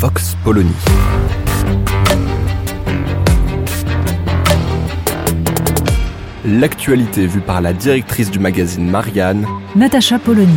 Vox Polony. L'actualité vue par la directrice du magazine Marianne, Natacha Polony.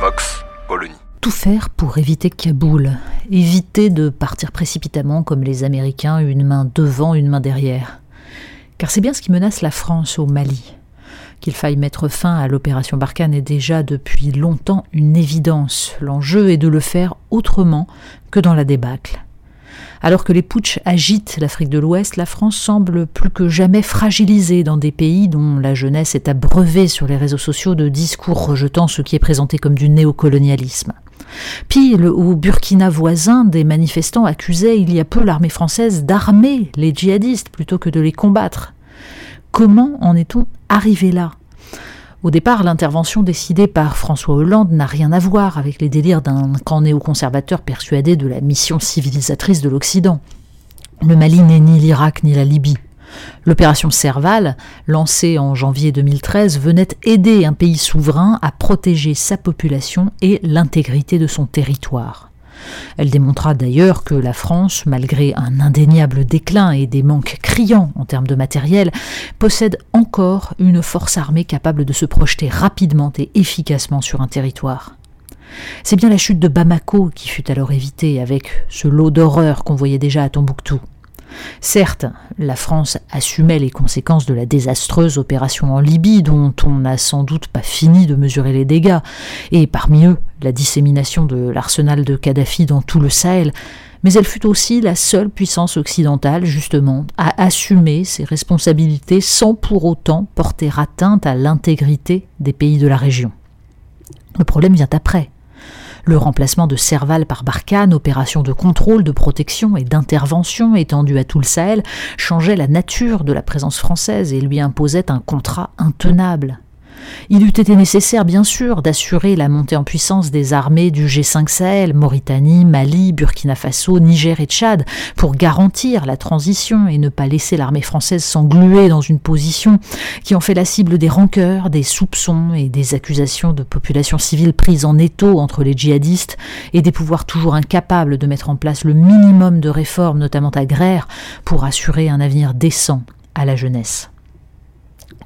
Vox Polony. Tout faire pour éviter Kaboul, éviter de partir précipitamment comme les Américains, une main devant, une main derrière. Car c'est bien ce qui menace la France au Mali. Qu'il faille mettre fin à l'opération Barkhane est déjà depuis longtemps une évidence. L'enjeu est de le faire autrement que dans la débâcle. Alors que les putschs agitent l'Afrique de l'Ouest, la France semble plus que jamais fragilisée dans des pays dont la jeunesse est abreuvée sur les réseaux sociaux de discours rejetant ce qui est présenté comme du néocolonialisme. Pile au Burkina voisin, des manifestants accusaient il y a peu l'armée française d'armer les djihadistes plutôt que de les combattre. Comment en est-on arrivé là au départ, l'intervention décidée par François Hollande n'a rien à voir avec les délires d'un camp néoconservateur persuadé de la mission civilisatrice de l'Occident. Le Mali n'est ni l'Irak ni la Libye. L'opération Serval, lancée en janvier 2013, venait aider un pays souverain à protéger sa population et l'intégrité de son territoire. Elle démontra d'ailleurs que la France, malgré un indéniable déclin et des manques criants en termes de matériel, possède encore une force armée capable de se projeter rapidement et efficacement sur un territoire. C'est bien la chute de Bamako qui fut alors évitée avec ce lot d'horreur qu'on voyait déjà à Tombouctou. Certes, la France assumait les conséquences de la désastreuse opération en Libye, dont on n'a sans doute pas fini de mesurer les dégâts, et parmi eux la dissémination de l'arsenal de Kadhafi dans tout le Sahel, mais elle fut aussi la seule puissance occidentale, justement, à assumer ses responsabilités sans pour autant porter atteinte à l'intégrité des pays de la région. Le problème vient après. Le remplacement de Serval par Barkhane, opération de contrôle, de protection et d'intervention étendue à tout le Sahel, changeait la nature de la présence française et lui imposait un contrat intenable. Il eût été nécessaire, bien sûr, d'assurer la montée en puissance des armées du G5 Sahel, Mauritanie, Mali, Burkina Faso, Niger et Tchad, pour garantir la transition et ne pas laisser l'armée française s'engluer dans une position qui en fait la cible des rancœurs, des soupçons et des accusations de populations civiles prises en étau entre les djihadistes et des pouvoirs toujours incapables de mettre en place le minimum de réformes, notamment agraires, pour assurer un avenir décent à la jeunesse.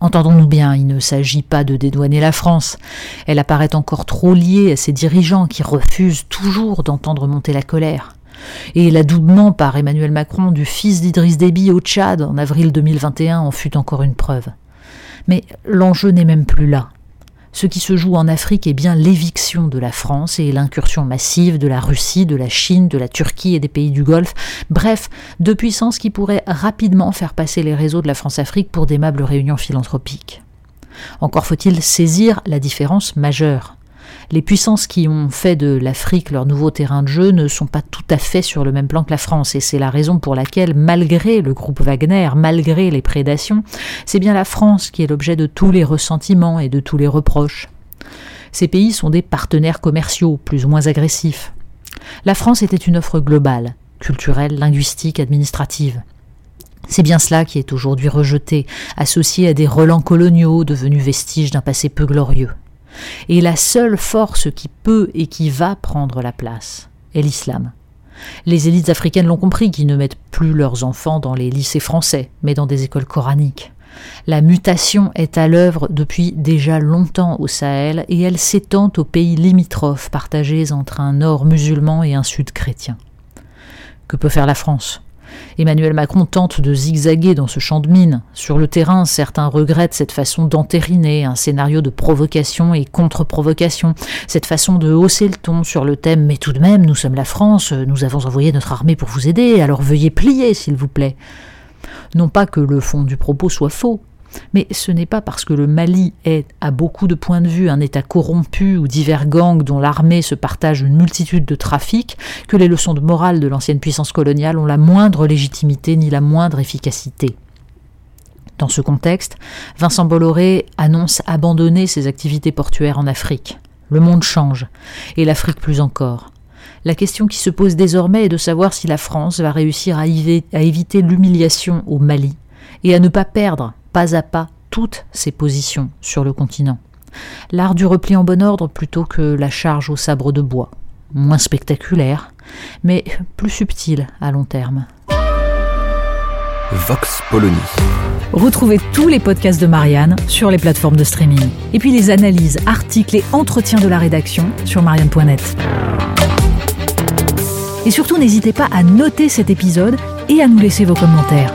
Entendons-nous bien, il ne s'agit pas de dédouaner la France. Elle apparaît encore trop liée à ses dirigeants qui refusent toujours d'entendre monter la colère. Et l'adoubement par Emmanuel Macron du fils d'Idriss Déby au Tchad en avril 2021 en fut encore une preuve. Mais l'enjeu n'est même plus là. Ce qui se joue en Afrique est bien l'éviction de la France et l'incursion massive de la Russie, de la Chine, de la Turquie et des pays du Golfe, bref, de puissances qui pourraient rapidement faire passer les réseaux de la France-Afrique pour d'aimables réunions philanthropiques. Encore faut-il saisir la différence majeure les puissances qui ont fait de l'Afrique leur nouveau terrain de jeu ne sont pas tout à fait sur le même plan que la France, et c'est la raison pour laquelle, malgré le groupe Wagner, malgré les prédations, c'est bien la France qui est l'objet de tous les ressentiments et de tous les reproches. Ces pays sont des partenaires commerciaux, plus ou moins agressifs. La France était une offre globale, culturelle, linguistique, administrative. C'est bien cela qui est aujourd'hui rejeté, associé à des relents coloniaux devenus vestiges d'un passé peu glorieux. Et la seule force qui peut et qui va prendre la place est l'islam. Les élites africaines l'ont compris qui ne mettent plus leurs enfants dans les lycées français, mais dans des écoles coraniques. La mutation est à l'œuvre depuis déjà longtemps au Sahel et elle s'étend aux pays limitrophes partagés entre un nord musulman et un sud chrétien. Que peut faire la France? Emmanuel Macron tente de zigzaguer dans ce champ de mine. Sur le terrain, certains regrettent cette façon d'entériner un scénario de provocation et contre-provocation, cette façon de hausser le ton sur le thème Mais tout de même, nous sommes la France, nous avons envoyé notre armée pour vous aider, alors veuillez plier, s'il vous plaît. Non pas que le fond du propos soit faux, Mais ce n'est pas parce que le Mali est, à beaucoup de points de vue, un État corrompu ou divers gangs dont l'armée se partage une multitude de trafics que les leçons de morale de l'ancienne puissance coloniale ont la moindre légitimité ni la moindre efficacité. Dans ce contexte, Vincent Bolloré annonce abandonner ses activités portuaires en Afrique. Le monde change, et l'Afrique plus encore. La question qui se pose désormais est de savoir si la France va réussir à, éviter l'humiliation au Mali et à ne pas perdre, pas à pas, toutes ses positions sur le continent. L'art du repli en bon ordre plutôt que la charge au sabre de bois. Moins spectaculaire, mais plus subtil à long terme. Vox Polony. Retrouvez tous les podcasts de Marianne sur les plateformes de streaming. Et puis les analyses, articles et entretiens de la rédaction sur marianne.net. Et surtout, n'hésitez pas à noter cet épisode et à nous laisser vos commentaires.